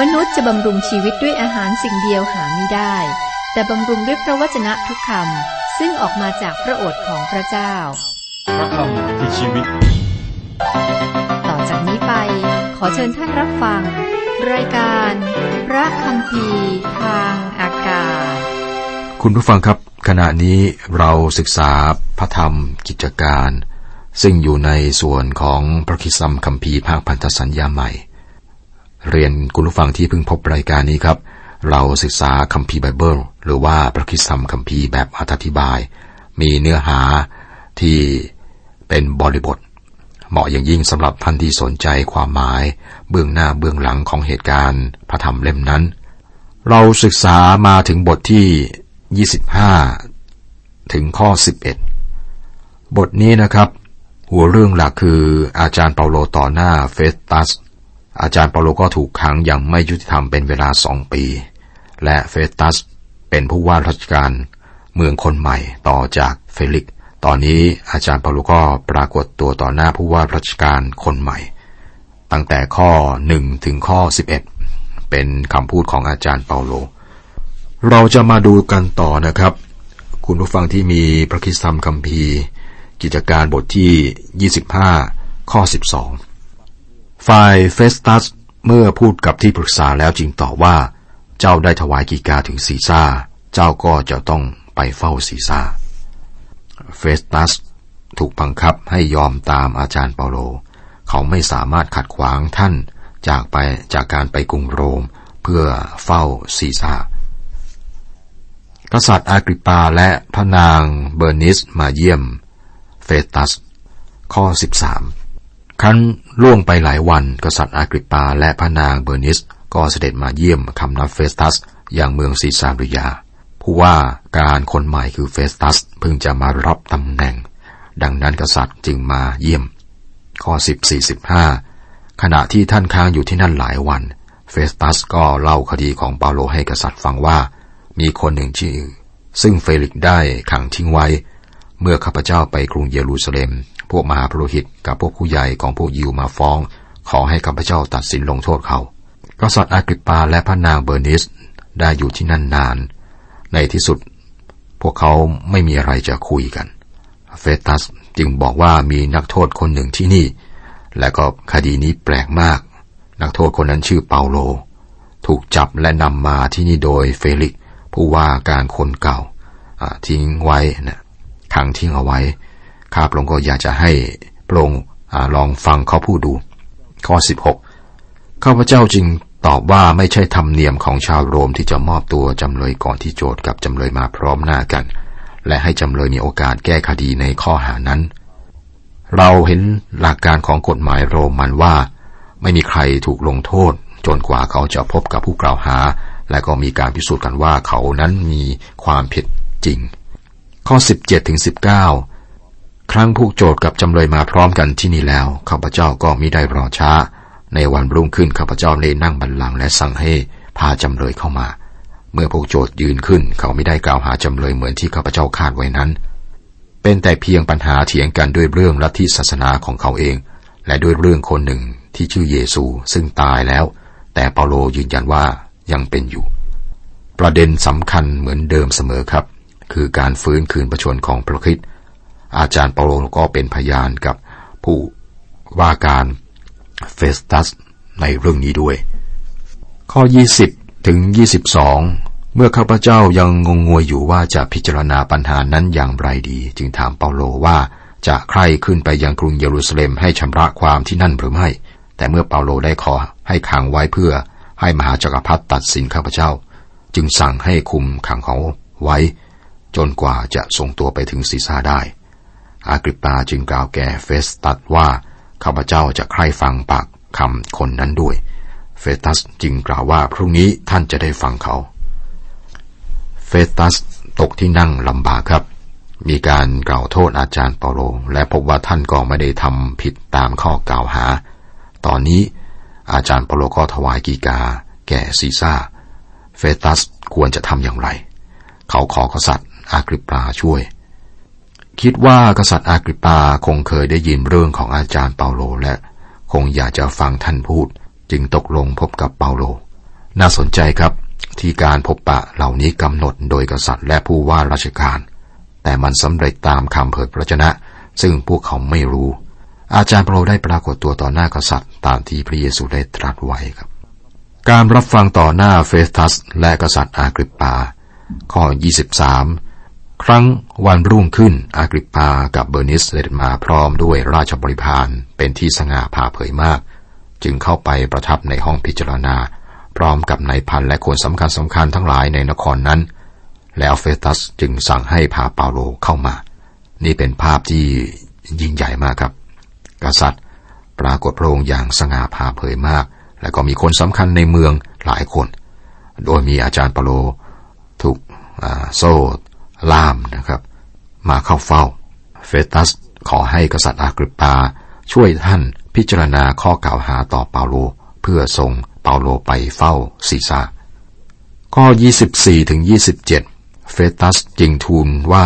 มนุษย์จะบำรุงชีวิตด้วยอาหารสิ่งเดียวหาไม่ได้ แต่บำรุงด้วยพระวจนะทุกคำซึ่งออกมาจากพระโอษฐ์ของพระเจ้า พระคำคือชีวิต ต่อจากนี้ไป ขอเชิญท่านรับฟัง รายการ พระคำพีทางอากาศ คุณผู้ฟังครับขณะนี้เราศึกษาพระธรรมกิจการ ซึ่งอยู่ในส่วนของพระคิดซัมคัมภีร์ภาคพันธสัญญาใหม่ เรียนคุณผู้ฟังที่เพิ่งพบรายการนี้ครับ เราศึกษาคัมภีร์ไบเบิลหรือว่าพระคิดซัมคัมภีร์แบบอธิบาย มีเนื้อหาที่เป็นบริบท เหมาะอย่างยิ่งสำหรับท่านที่สนใจความหมาย เบื้องหน้าเบื้องหลังของเหตุการณ์พระธรรมเล่มนั้น เราศึกษามาถึงบทที่ 25 ถึงข้อ 11 บทนี้นะครับ หัวเรื่องหลักคืออาจารย์เปาโลต่อหน้าเฟสตัส อาจารย์เปาโลก็ถูกขังอย่างไม่ยุติธรรมเป็นเวลาสองปี และเฟตัสเป็นผู้ว่าราชการเมืองคนใหม่ต่อจากเฟลิก ตอนนี้อาจารย์เปาโลก็ปรากฏตัวต่อหน้าผู้ว่าราชการคนใหม่ ตั้งแต่ข้อ 1 ถึงข้อ 11 เป็นคำพูดของอาจารย์เปาโล เราจะมาดูกันต่อนะครับ คุณผู้ฟังที่มีพระคิดธรรมคัมภีร์ กิจการบทที่ 25 ข้อ 12 ฝ่ายเฟสตัสเมื่อพูดกับที่ปรึกษาแล้วจึงตอบว่า เจ้าได้ถวายกีกาถึงซีซ่า เจ้าก็จะต้องไปเฝ้าซีซ่า เฟสตัสถูกบังคับให้ยอมตามอาจารย์เปาโล เขาไม่สามารถขัดขวางท่านจากไปจากการไปกรุงโรมเพื่อเฝ้าซีซ่ากษัตริย์อากริปาและพระนางเบอร์นิสมาเยี่ยม เฟสตัส ข้อ 13 ครั้นล่วงไปหลายวันกษัตริย์อากริปาและพระนางเบอร์นิส ก็เสด็จมาเยี่ยมคำนับเฟสตัส อย่างเมืองซีซาริยา ผู้ว่าการคนใหม่คือเฟสตัสเพิ่งจะมารับตำแหน่ง ดังนั้นกษัตริย์จึงมาเยี่ยม ข้อ 14-15 ขณะที่ท่านค้างอยู่ที่นั่นหลายวัน เฟสตัสก็เล่าคดีของเปาโลให้กษัตริย์ฟังว่า มีคนหนึ่งชื่อซึ่งเฟลิกส์ได้ขังทิ้งไว้ เมื่อข้าพเจ้าไปกรุงเยรูซาเล็ม พวกมหาปุโรหิตกับพวกผู้ใหญ่ของพวกยิวมาฟ้อง ขอให้ข้าพเจ้าตัดสินลงโทษเขา กษัตริย์อากริปปาและพระนางเบอร์นิสได้อยู่ที่นั่นนาน ในที่สุด พวกเขาไม่มีอะไรจะคุยกัน เฟตัสจึงบอกว่ามีนักโทษคนหนึ่งที่นี่ และก็คดีนี้แปลกมาก นักโทษคนนั้นชื่อเปาโล ถูกจับและนำมาที่นี่โดยเฟลิกผู้ว่าการคนเก่าทิ้งไว้นะขังทิ้งเอาไว้ ข้าพระองค์ก็อยากจะให้พระองค์ลองฟังเขาพูดดู ข้อ 16 ข้าพเจ้าจึงตอบว่าไม่ใช่ธรรมเนียมของชาวโรมที่จะมอบตัวจำเลยก่อนที่โจทย์กับจำเลยมาพร้อมหน้ากัน และให้จำเลยมีโอกาสแก้คดีในข้อหานั้น เราเห็นหลักการของกฎหมายโรมันว่า ไม่มีใครถูกลงโทษ จนกว่าเขาจะพบกับผู้กล่าวหา และก็มีการพิสูจน์กันว่าเขานั้นมีความผิดจริง ข้อ 17ถึง19 ครั้งผู้โจทย์กับจำเลยมาพร้อมกันที่นี่แล้วข้าพเจ้าก็มิได้รอช้า ในวันรุ่งขึ้นข้าพเจ้าเลยนั่งบัลลังและสั่งให้พาจำเลยเข้ามา เมื่อผู้โจทย์ยืนขึ้น เขาไม่ได้กล่าวหาจำเลยเหมือนที่ข้าพเจ้าคาดไว้นั้น เป็นแต่เพียงปัญหาเถียงกันด้วยเรื่องลัทธิศาสนาของเขาเอง และด้วยเรื่องคนหนึ่งที่ชื่อเยซูซึ่งตายแล้ว แต่เปาโลยืนยันว่ายังเป็นอยู่ ประเด็นสำคัญเหมือนเดิมเสมอครับ คือการฟื้นคืนประชนของพระคริสต์ อาจารย์เปาโลก็เป็นพยานกับผู้ว่าการเฟสตัสในเรื่องนี้ด้วย ข้อ 20 ถึง 22 เมื่อข้าพเจ้ายังงงงวยอยู่ว่าจะพิจารณาปัญหานั้นอย่างไรดี จึงถามเปาโลว่าจะใครขึ้นไปยังกรุงเยรูซาเล็มให้ชำระความที่นั่นหรือไม่ แต่เมื่อเปาโลได้ขอให้ขังไว้เพื่อให้มหาจักรพรรดิตัดสินข้าพเจ้า จึงสั่งให้คุมขังเขาไว้ จนกว่าจะส่งตัวไปถึงซีซ่าได้ อากริปปาจึงกล่าวแก่เฟสตัสว่าข้าพเจ้าจะใคร่ฟังปากคำคนนั้นด้วย เฟตัสจึงกล่าวว่าพรุ่งนี้ท่านจะได้ฟังเขา เฟตัสตกที่นั่งลำบากครับ มีการกล่าวโทษอาจารย์เปาโล และพบว่าท่านก็ไม่ได้ทำผิดตามข้อกล่าวหา ตอนนี้อาจารย์เปาโลก็ถวายกีกา แก่ซีซ่า เฟตัสควรจะทำอย่างไร เขาขอกษัตริย์อากริปปาช่วย คิดว่ากษัตริย์อากริปาคงเคยได้ยินเรื่องของอาจารย์เปาโลและ คงอยากจะฟังท่านพูด จึงตกลงพบกับเปาโล น่าสนใจครับ ที่การพบปะเหล่านี้กำหนดโดยกษัตริย์และผู้ว่าราชการ แต่มันสำเร็จตามคำเผยพระชนะ ซึ่งพวกเขาไม่รู้ อาจารย์เปาโลได้ปรากฏตัวต่อหน้ากษัตริย์ ตามที่พระเยซูได้ตรัสไว้ครับ การรับฟังต่อหน้าเฟสทัสและกษัตริย์อากริปปาข้อ 23 ครั้งวันรุ่งขึ้นอากริปปากับเบอร์นิสเสด็จมาพร้อมด้วยราชบริพารเป็นที่สง่าผ่าเผยมาก จึงเข้าไปประทับในห้องพิจารณา พร้อมกับนายพันและคนสำคัญสำคัญทั้งหลายในนครนั้น แล้วเฟตัสจึงสั่งให้พาเปาโลเข้ามา นี่เป็นภาพที่ยิ่งใหญ่มากครับ กษัตริย์ ปรากฏพระองค์อย่างสง่าผ่าเผยมาก และก็มีคนสำคัญในเมืองหลายคน โดยมีอาจารย์เปาโลถูกโซ่ ล่ามนะครับ มาเข้าเฝ้า เฟตัสขอให้กษัตริย์อากริปปา ช่วยท่านพิจารณาข้อกล่าวหาต่อเปาโล เพื่อทรงเปาโลไปเฝ้าซีซาข้อ 24ถึง27 เฟตัสจึงทูลว่า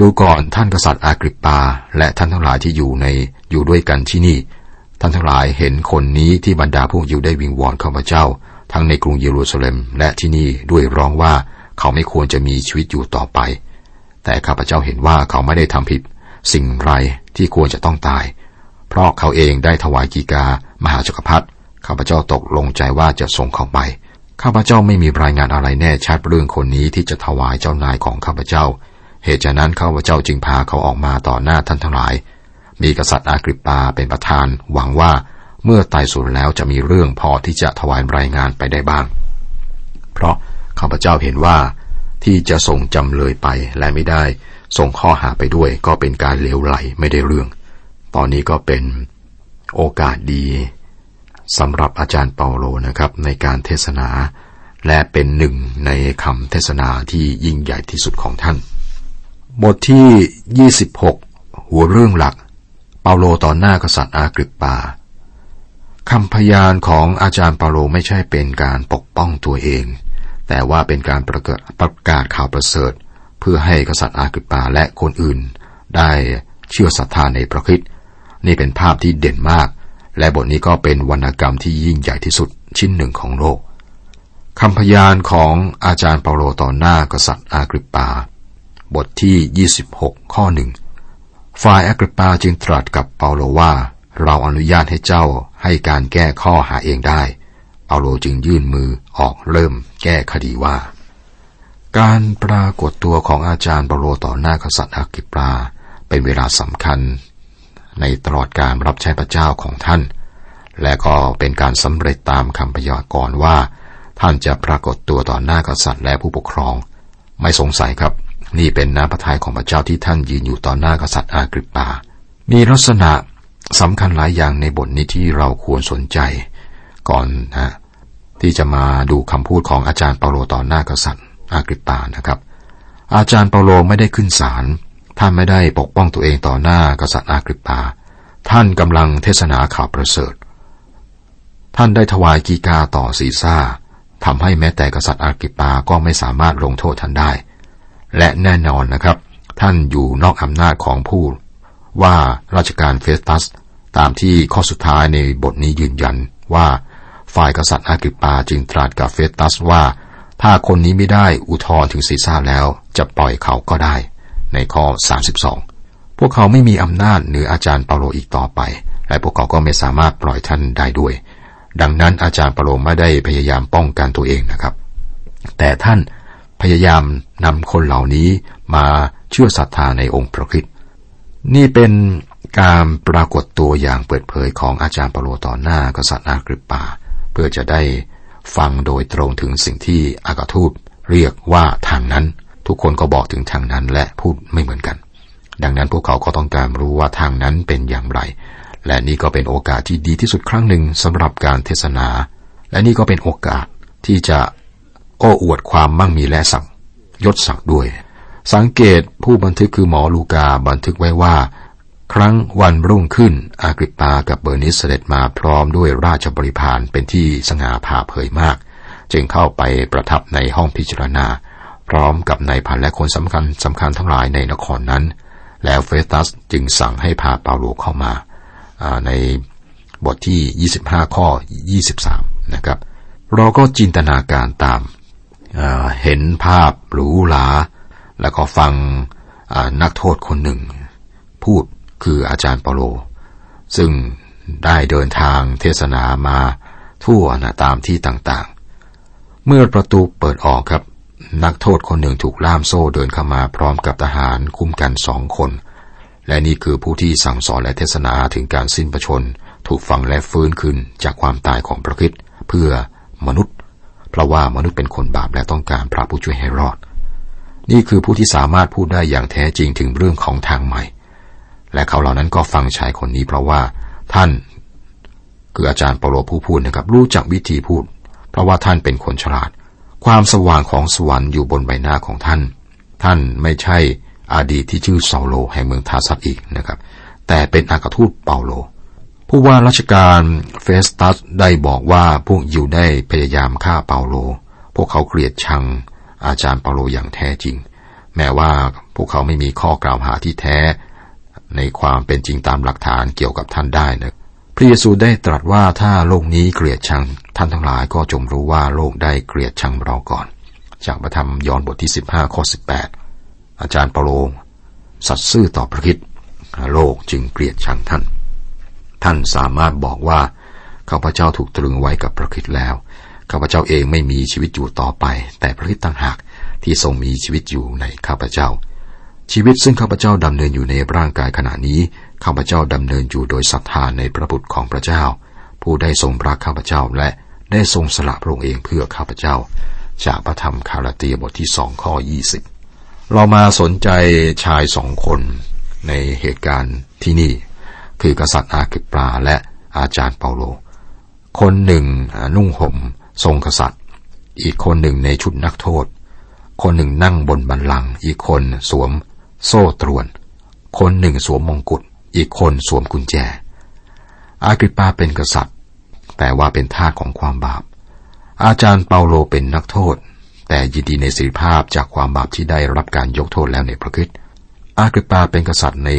ดูก่อนท่านกษัตริย์อากริปปา และท่านทั้งหลายที่อยู่ในอยู่ด้วยกันที่นี่ ท่านทั้งหลายเห็นคนนี้ที่บรรดาพวกยิวได้วิงวอนข้าพเจ้า ทั้งในกรุงเยรูซาเล็มและที่นี่ด้วยร้องว่าเขาไม่ควรจะมีชีวิตอยู่ต่อไป แต่ข้าพเจ้าเห็นว่าเขาไม่ได้ทำผิด สิ่งไรที่ควรจะต้องตาย เพราะเขาเองได้ถวายกีกามหาจักรพรรดิข้าพเจ้าตกลงใจว่าจะส่งเขาไป ข้าพเจ้าไม่มีรายงานอะไรแน่ชัดเรื่องคนนี้ที่จะถวายเจ้านายของข้าพเจ้า เหตุฉะนั้นข้าพเจ้าจึงพาเขาออกมาต่อหน้าท่านทั้งหลาย มีกษัตริย์อากริปปาเป็นประธาน หวังว่าเมื่อตายสูญแล้วจะมีเรื่องพอที่จะถวายรายงานไปได้บ้าง เพราะข้าพเจ้าเห็นว่า ที่จะส่งจำเลยไปและไม่ได้ ส่งข้อหาไปด้วยก็เป็นการเลวไหลไม่ได้เรื่อง ตอนนี้ก็เป็นโอกาสดีสำหรับอาจารย์เปาโลนะครับ ในการเทศนา และเป็นหนึ่งในคำเทศนาที่ยิ่งใหญ่ที่สุดของท่าน บทที่ 26 หัวเรื่องหลัก เปาโลต่อหน้ากษัตริย์อากริปปาคำพยานของอาจารย์เปาโลไม่ใช่เป็นการปกป้องตัวเอง แต่ว่าเป็นการประกาศประกาศข่าวประเสริฐ เพื่อให้กษัตริย์อากิปปาและคนอื่น ได้เชื่อศรัทธาในพระคิดนี่เป็นภาพที่เด่นมาก และบทนี้ก็เป็นวรรณกรรมที่ยิ่งใหญ่ที่สุดชิ้นหนึ่งของโลกคำพยานของอาจารย์เปาโลต่อหน้ากษัตริย์อากริปปา บทที่ 26 ข้อหนึ่งฝ่ายอากริปปาจึงตรัสกับเปาโลว่า เราอนุญาตให้เจ้าให้การแก้ข้อหาเองได้ เปาโลจึงยื่นมือออกเริ่มแก้คดีว่า การปรากฏตัวของอาจารย์เปาโลต่อหน้ากษัตริย์อากิปปาเป็นเวลาสำคัญ ในตลอดการรับใช้พระเจ้าของท่าน และก็เป็นการสำเร็จตามคำพยากรณ์ว่า ท่านจะปรากฏตัวต่อหน้ากษัตริย์และผู้ปกครอง ไม่สงสัยครับ นี่เป็นน้ำพระทัยของพระเจ้าที่ท่านยืนอยู่ต่อหน้ากษัตริย์อากริปปา มีลักษณะสำคัญหลายอย่างในบทนี้ที่เราควรสนใจ ก่อนนะที่จะมาดูคำพูดของอาจารย์เปาโลต่อหน้ากษัตริย์อากริปานะครับ อาจารย์เปาโลไม่ได้ขึ้นศาลท่านไม่ได้ปกป้องตัวเองต่อหน้ากษัตริย์อากริปา ท่านกำลังเทศนาข่าวประเสริฐ ท่านได้ถวายกีกาต่อซีซ่าทำให้แม้แต่กษัตริย์อากริปปาก็ไม่สามารถลงโทษท่านได้ และแน่นอนนะครับ ท่านอยู่นอกอำนาจของผู้ว่าราชการเฟสตัส ตามที่ข้อสุดท้ายในบทนี้ยืนยันว่า ฝ่ายกษัตริย์อากิปปาจึงตรัสกับเฟตัสว่า ถ้าคนนี้ไม่ได้อุทธรถึงซีซ่าแล้วจะปล่อยเขาก็ได้ ในข้อ 32 พวกเขาไม่มีอำนาจเหนืออาจารย์เปาโลอีกต่อไป และพวกเขาก็ไม่สามารถปล่อยท่านได้ด้วย ดังนั้นอาจารย์เปาโลไม่ได้พยายามป้องกันตัวเองนะครับ แต่ท่านพยายามนำคนเหล่านี้มาเชื่อศรัทธาในองค์พระคิดนี่เป็นการปรากฏตัวอย่างเปิดเผยของอาจารย์เปาโลต่อหน้ากษัตริย์อากริปปา เพื่อจะได้ฟังโดยตรงถึงสิ่งที่อากาทูตเรียกว่าทางนั้น ทุกคนก็บอกถึงทางนั้นและพูดไม่เหมือนกัน ดังนั้นพวกเขาก็ต้องการรู้ว่าทางนั้นเป็นอย่างไร และนี่ก็เป็นโอกาสที่ดีที่สุดครั้งหนึ่งสำหรับการเทศนา และนี่ก็เป็นโอกาสที่จะโอ้อวดความมั่งมีและสักยศศักดิ์ด้วย สังเกตผู้บันทึกคือหมอลูกาบันทึกไว้ว่า ครั้งวันรุ่งขึ้น อากริปปากับเบอร์นิสเสด็จมาพร้อมด้วยราชบริพารเป็นที่สง่าผ่าเผยมาก จึงเข้าไปประทับในห้องพิจารณา พร้อมกับนายพันและคนสำคัญสำคัญทั้งหลายในนครนั้น แล้วเฟสตัสจึงสั่งให้พาเปาโลเข้ามาในบทที่ 25 ข้อ 23 นะครับ เราก็จินตนาการตามเเห็นภาพหรูหราแล้วก็ฟังนักโทษคนหนึ่ง พูด คืออาจารย์เปโล ซึ่งได้เดินทางเทศนามาทั่วนะตามที่ต่างๆ เมื่อประตูเปิดออกครับ นักโทษคนหนึ่งถูกล่ามโซ่เดินเข้ามาพร้อมกับทหารคุ้มกันสองคน และนี่คือผู้ที่สั่งสอนและเทศนาถึงการสิ้นประชน ถูกฟังและฟื้นขึ้นจากความตายของพระคิดเพื่อมนุษย์ เพราะว่ามนุษย์เป็นคนบาปและต้องการพระผู้ช่วยให้รอด นี่คือผู้ที่สามารถพูดได้อย่างแท้จริงถึงเรื่องของทางใหม่ และเขาเหล่านั้นก็ฟังชายคนนี้เพราะว่าท่านคืออาจารย์เปโลผู้พูดนะครับ รู้จักวิธีพูด เพราะว่าท่านเป็นคนฉลาด ความสว่างของสวรรค์อยู่บนใบหน้าของท่าน ท่านไม่ใช่อดีตที่ชื่อเซาโลแห่งเมืองทาซับอีกนะครับ แต่เป็นอากาทูตเปาโล ผู้ว่าราชการเฟสตัสได้บอกว่าพวกยิวได้พยายามฆ่าเปาโล พวกเขาเกลียดชังอาจารย์เปาโลอย่างแท้จริง แม้ว่าพวกเขาไม่มีข้อกล่าวหาที่แท้ ในความเป็นจริงตามหลักฐานเกี่ยวกับท่านได้นะพระเยซูได้ตรัสว่าถ้าโลกนี้เกลียดชังท่านทั้งหลายก็จงรู้ว่าโลกได้เกลียดชังเราก่อน จากพระธรรมยอห์นบทที่ 15ข้อ18 อาจารย์เปโลสัตซ์ซื่อต่อพระคิดโลกจึงเกลียดชังท่าน ท่านสามารถบอกว่าข้าพเจ้าถูกตรึงไว้กับพระคิดแล้วข้าพเจ้าเองไม่มีชีวิตอยู่ต่อไป แต่พระคิดต่างหากที่ทรงมีชีวิตอยู่ในข้าพเจ้า ชีวิตซึ่งข้าพเจ้าดำเนินอยู่ในร่างกายขณะนี้ ข้าพเจ้าดำเนินอยู่โดยศรัทธาในพระบุตรของพระเจ้า ผู้ได้ทรงรักข้าพเจ้าและได้ทรงสละพระองค์เองเพื่อข้าพเจ้า จากพระธรรมคาราเตียบทที่สองข้อยี่สิบเรามาสนใจชายสองคนในเหตุการณ์ที่นี่ คือกษัตริย์อาคิปราและอาจารย์เปาโล คนหนึ่งนุ่งห่มทรงกษัตริย์ อีกคนหนึ่งในชุดนักโทษ คนหนึ่งนั่งบนบันลัง อีกคนสวม โซ่ตรวน คนหนึ่งสวมมงกุฎ อีกคนสวมกุญแจ อากริปาเป็นกษัตริย์ แต่ว่าเป็นทาสของความบาป อาจารย์เปาโลเป็นนักโทษ แต่ยินดีในสิริภาพจากความบาปที่ได้รับการยกโทษแล้วในพระคิดอากริปาเป็นกษัตริย์ใน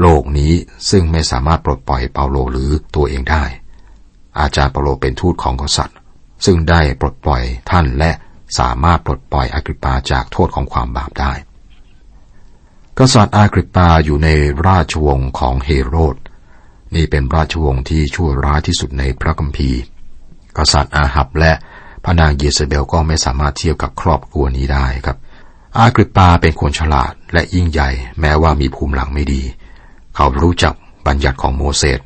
โลกนี้ซึ่งไม่สามารถปลดปล่อยเปาโลหรือตัวเองได้ อาจารย์เปาโลเป็นทูตของกษัตริย์ ซึ่งได้ปลดปล่อยท่านและสามารถปลดปล่อยอากริปาจากโทษของความบาปได้ กษัตริย์อากริปปาอยู่ในราชวงศ์ของเฮโรด นี่เป็นราชวงศ์ที่ชั่วร้ายที่สุดในพระคัมภีร์ กษัตริย์อาหับและพระนางเยเซเบลก็ไม่สามารถเทียบกับครอบครัวนี้ได้ครับ อากริปปาเป็นคนฉลาดและยิ่งใหญ่ แม้ว่ามีภูมิหลังไม่ดี เขารู้จักบัญญัติของโมเสส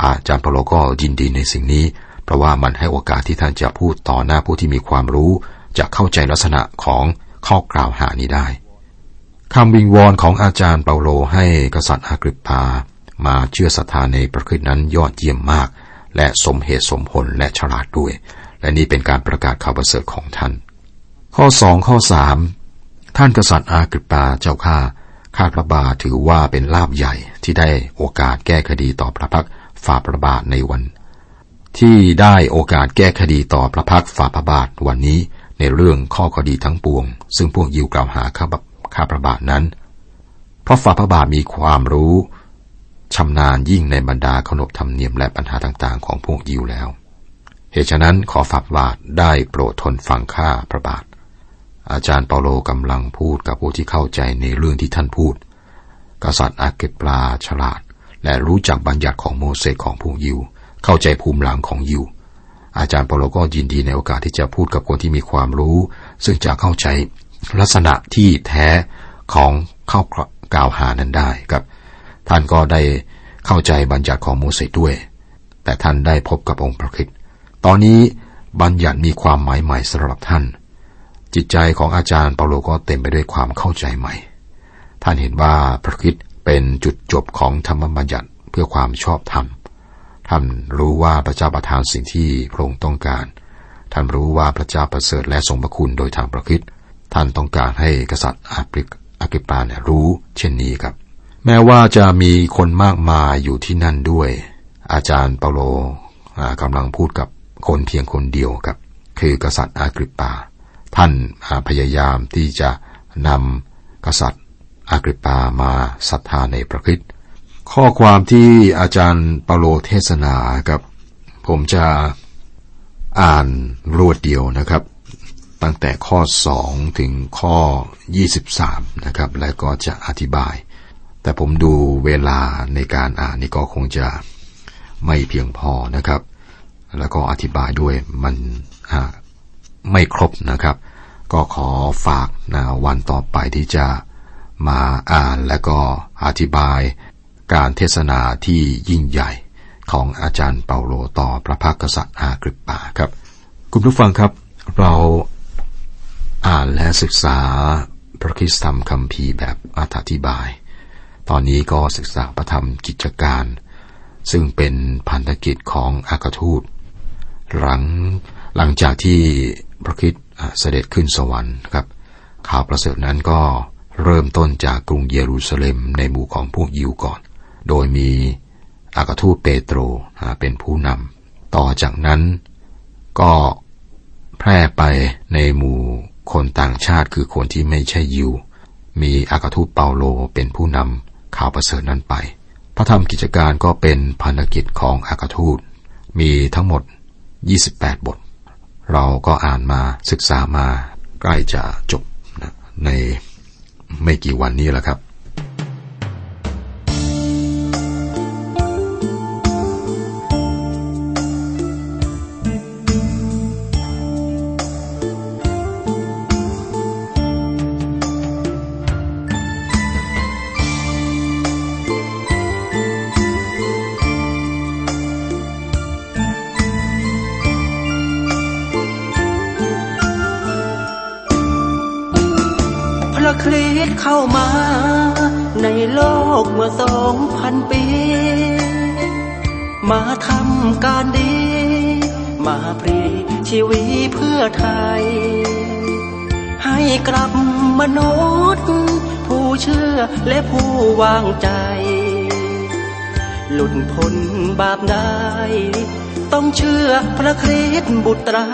อาจารย์เปโลก็ยินดีในสิ่งนี้ เพราะว่ามันให้โอกาสที่ท่านจะพูดต่อหน้าผู้ที่มีความรู้ จะเข้าใจลักษณะของข้อกล่าวหานี้ได้ คำวิงวอนของอาจารย์เปาโลให้กษัตริย์อากริปพามาเชื่อศรัทธาในพระคิดนั้นยอดเยี่ยมมาก และสมเหตุสมผลและฉลาดด้วย และนี่เป็นการประกาศข่าวประเสริฐของท่าน ข้อสองข้อสามท่านกษัตริย์อากริปปาเจ้าข้าข้าพระบาทถือว่าเป็นลาบใหญ่ที่ได้โอกาสแก้คดีต่อพระพักฝ่าพระบาทในวัน ที่ได้โอกาสแก้คดีต่อพระพักฝ่าพระบาทวันนี้ในเรื่องข้อคดีทั้งปวง ซึ่งพวกยิวกล่าวหาข้า ข้าพระบาทนั้น เพราะฝ่าพระบาทมีความรู้ชำนาญยิ่งในบรรดาขนบธรรมเนียมและปัญหาต่างๆ ของพวกยิวแล้ว เหตุฉะนั้นขอฝ่าพระบาทได้โปรดทนฟังข้าพระบาท อาจารย์เปาโลกำลังพูดกับผู้ที่เข้าใจในเรื่องที่ท่านพูด กษัตริย์อาเกปลาฉลาด และรู้จักบัญญัติของโมเสสของพวกยิว เข้าใจภูมิหลังของยิวอาจารย์เปาโลก็ยินดีในโอกาสที่จะพูดกับคนที่มีความรู้ ซึ่งจะเข้าใจ ลักษณะที่แท้ของข้ากล่าวหานั้นได้ครับ ท่านก็ได้เข้าใจบัญญัติของโมเสสด้วย แต่ท่านได้พบกับองค์พระคิดตอนนี้บัญญัติมีความหมายใหม่สำหรับท่าน จิตใจของอาจารย์เปาโลก็เต็มไปด้วยความเข้าใจใหม่ ท่านเห็นว่าพระคิดเป็นจุดจบของธรรมบัญญัติเพื่อความชอบธรรม ท่านรู้ว่าพระเจ้าประทานสิ่งที่พระองค์ต้องการ ท่านรู้ว่าพระเจ้าประเสริฐและทรงพระคุณโดยทางพระคิด ท่านต้องการให้กษัตริย์อาปริกอากิปาเนี่ยรู้เช่นนี้ครับ แม้ว่าจะมีคนมากมายอยู่ที่นั่นด้วย อาจารย์เปาโลกำลังพูดกับคนเพียงคนเดียวครับ คือกษัตริย์อากริปาท่านพยายามที่จะนำกษัตริย์อากริปามาศรัทธาในพระคิดข้อความที่อาจารย์เปาโลเทศนาครับ ผมจะอ่านรวดเดียวนะครับ ตั้งแต่ข้อ 2 ถึงข้อ 23 นะครับ แล้วก็จะอธิบาย แต่ผมดูเวลาในการอ่านนี่ก็คงจะไม่เพียงพอนะครับ แล้วก็อธิบายด้วยมันไม่ครบนะครับ ก็ขอฝากนะวันต่อไปที่จะมาอ่านและก็อธิบายการเทศนาที่ยิ่งใหญ่ของอาจารย์เปาโลต่อพระพักษัตริย์อากริปปาครับ คุณผู้ฟังครับ เรา อ่านและศึกษาพระคิสธรรมคำพีแบบอธิบาย ตอนนี้ก็ศึกษาพระธรรมกิจการ ซึ่งเป็นพันธกิจของอากทูต หลังหลังจากที่พระคิดเสด็จขึ้นสวรรค์ครับ ข่าวประเสริฐนั้นก็เริ่มต้นจากกรุงเยรูซาเล็มในหมู่ของพวกยิวก่อน โดยมีอากทูตเปโตรเป็นผู้นำ ต่อจากนั้นก็แพร่ไปในหมู่ คนต่างชาติคือคนที่ไม่ใช่ยิว มีอากาทูตเปาโลเป็นผู้นำข่าวประเสริฐนั้นไป พระธรรมกิจการก็เป็นภารกิจของอากาทูต มีทั้งหมด 28 บท เราก็อ่านมาศึกษามาใกล้จะจบในไม่กี่วันนี้แหละครับ เข้ามา ในโลกเมื่อสองพันปี มาทำการดี มาปรีชีวิตเพื่อไทย ให้กลับมนุษย์ ผู้เชื่อและผู้วางใจ หลุดพ้นบาปได้ ต้องเชื่อพระคริสต์บุตรา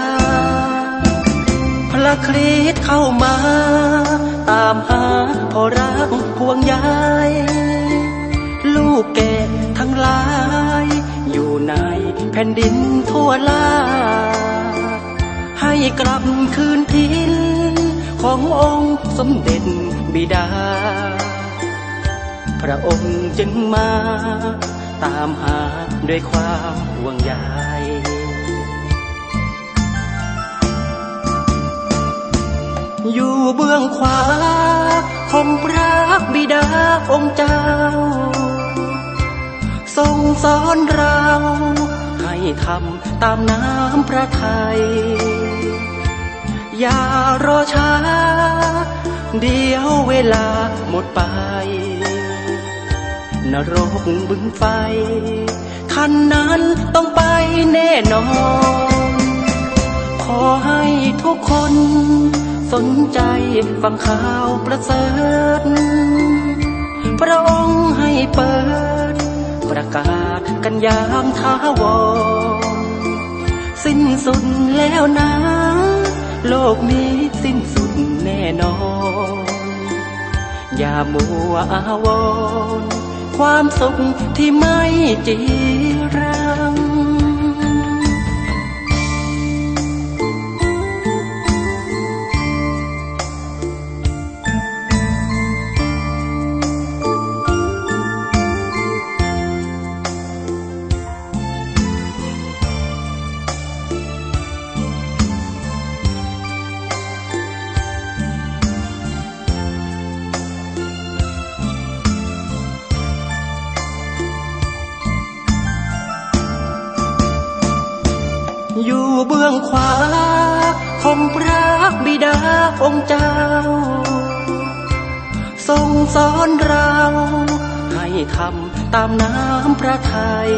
พระคริสต์เข้ามา ตามหาพอรักพวงใยลูกแก่ทั้งหลาย อยู่ในแผ่นดินทั่วลา ให้กลับคืนทินขององค์สมเด็จบิดา พระองค์จึงมา ตามหาด้วยความห่วงใย อยู่เบื้องขวาของพระบิดาองค์เจ้า ทรงสอนเรา ให้ทำตามน้ำพระทัยอย่ารอช้า เดียวเวลาหมดไป นรกบึงไฟท่านนั้นต้องไปแน่นอน ขอให้ทุกคน สนใจฟังข่าวประเสริฐ พระองค์ให้เปิด ประกาศกันยางท้าวรสิ้นสุดแล้วนะ โลกนี้สิ้นสุดแน่นอน อย่ามัวอาวรความสุขที่ไม่จีรั ยู่เบื้องขวาของพระบิดาองค์เจ้า ทรงสอนเรา ให้ทำตามน้ำพระทัย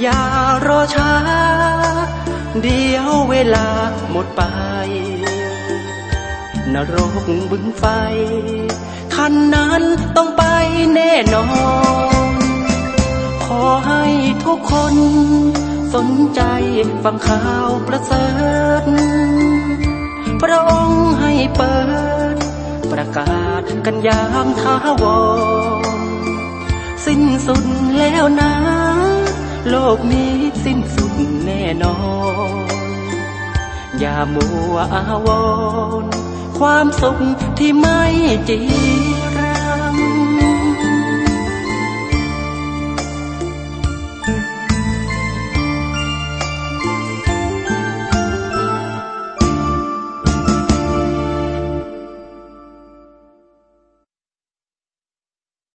อย่ารอช้า เดียวเวลาหมดไป นรกบึงไฟท่านนั้นต้องไปแน่นอน ขอให้ทุกคน สนใจฟังข่าวประเสริฐ พระองค์ให้เปิด ประกาศกันอย่างท้าวรสิ้นสุดแล้วนะ โลกนี้สิ้นสุดแน่นอน อย่ามัวอาวรความสุขที่ไม่จริง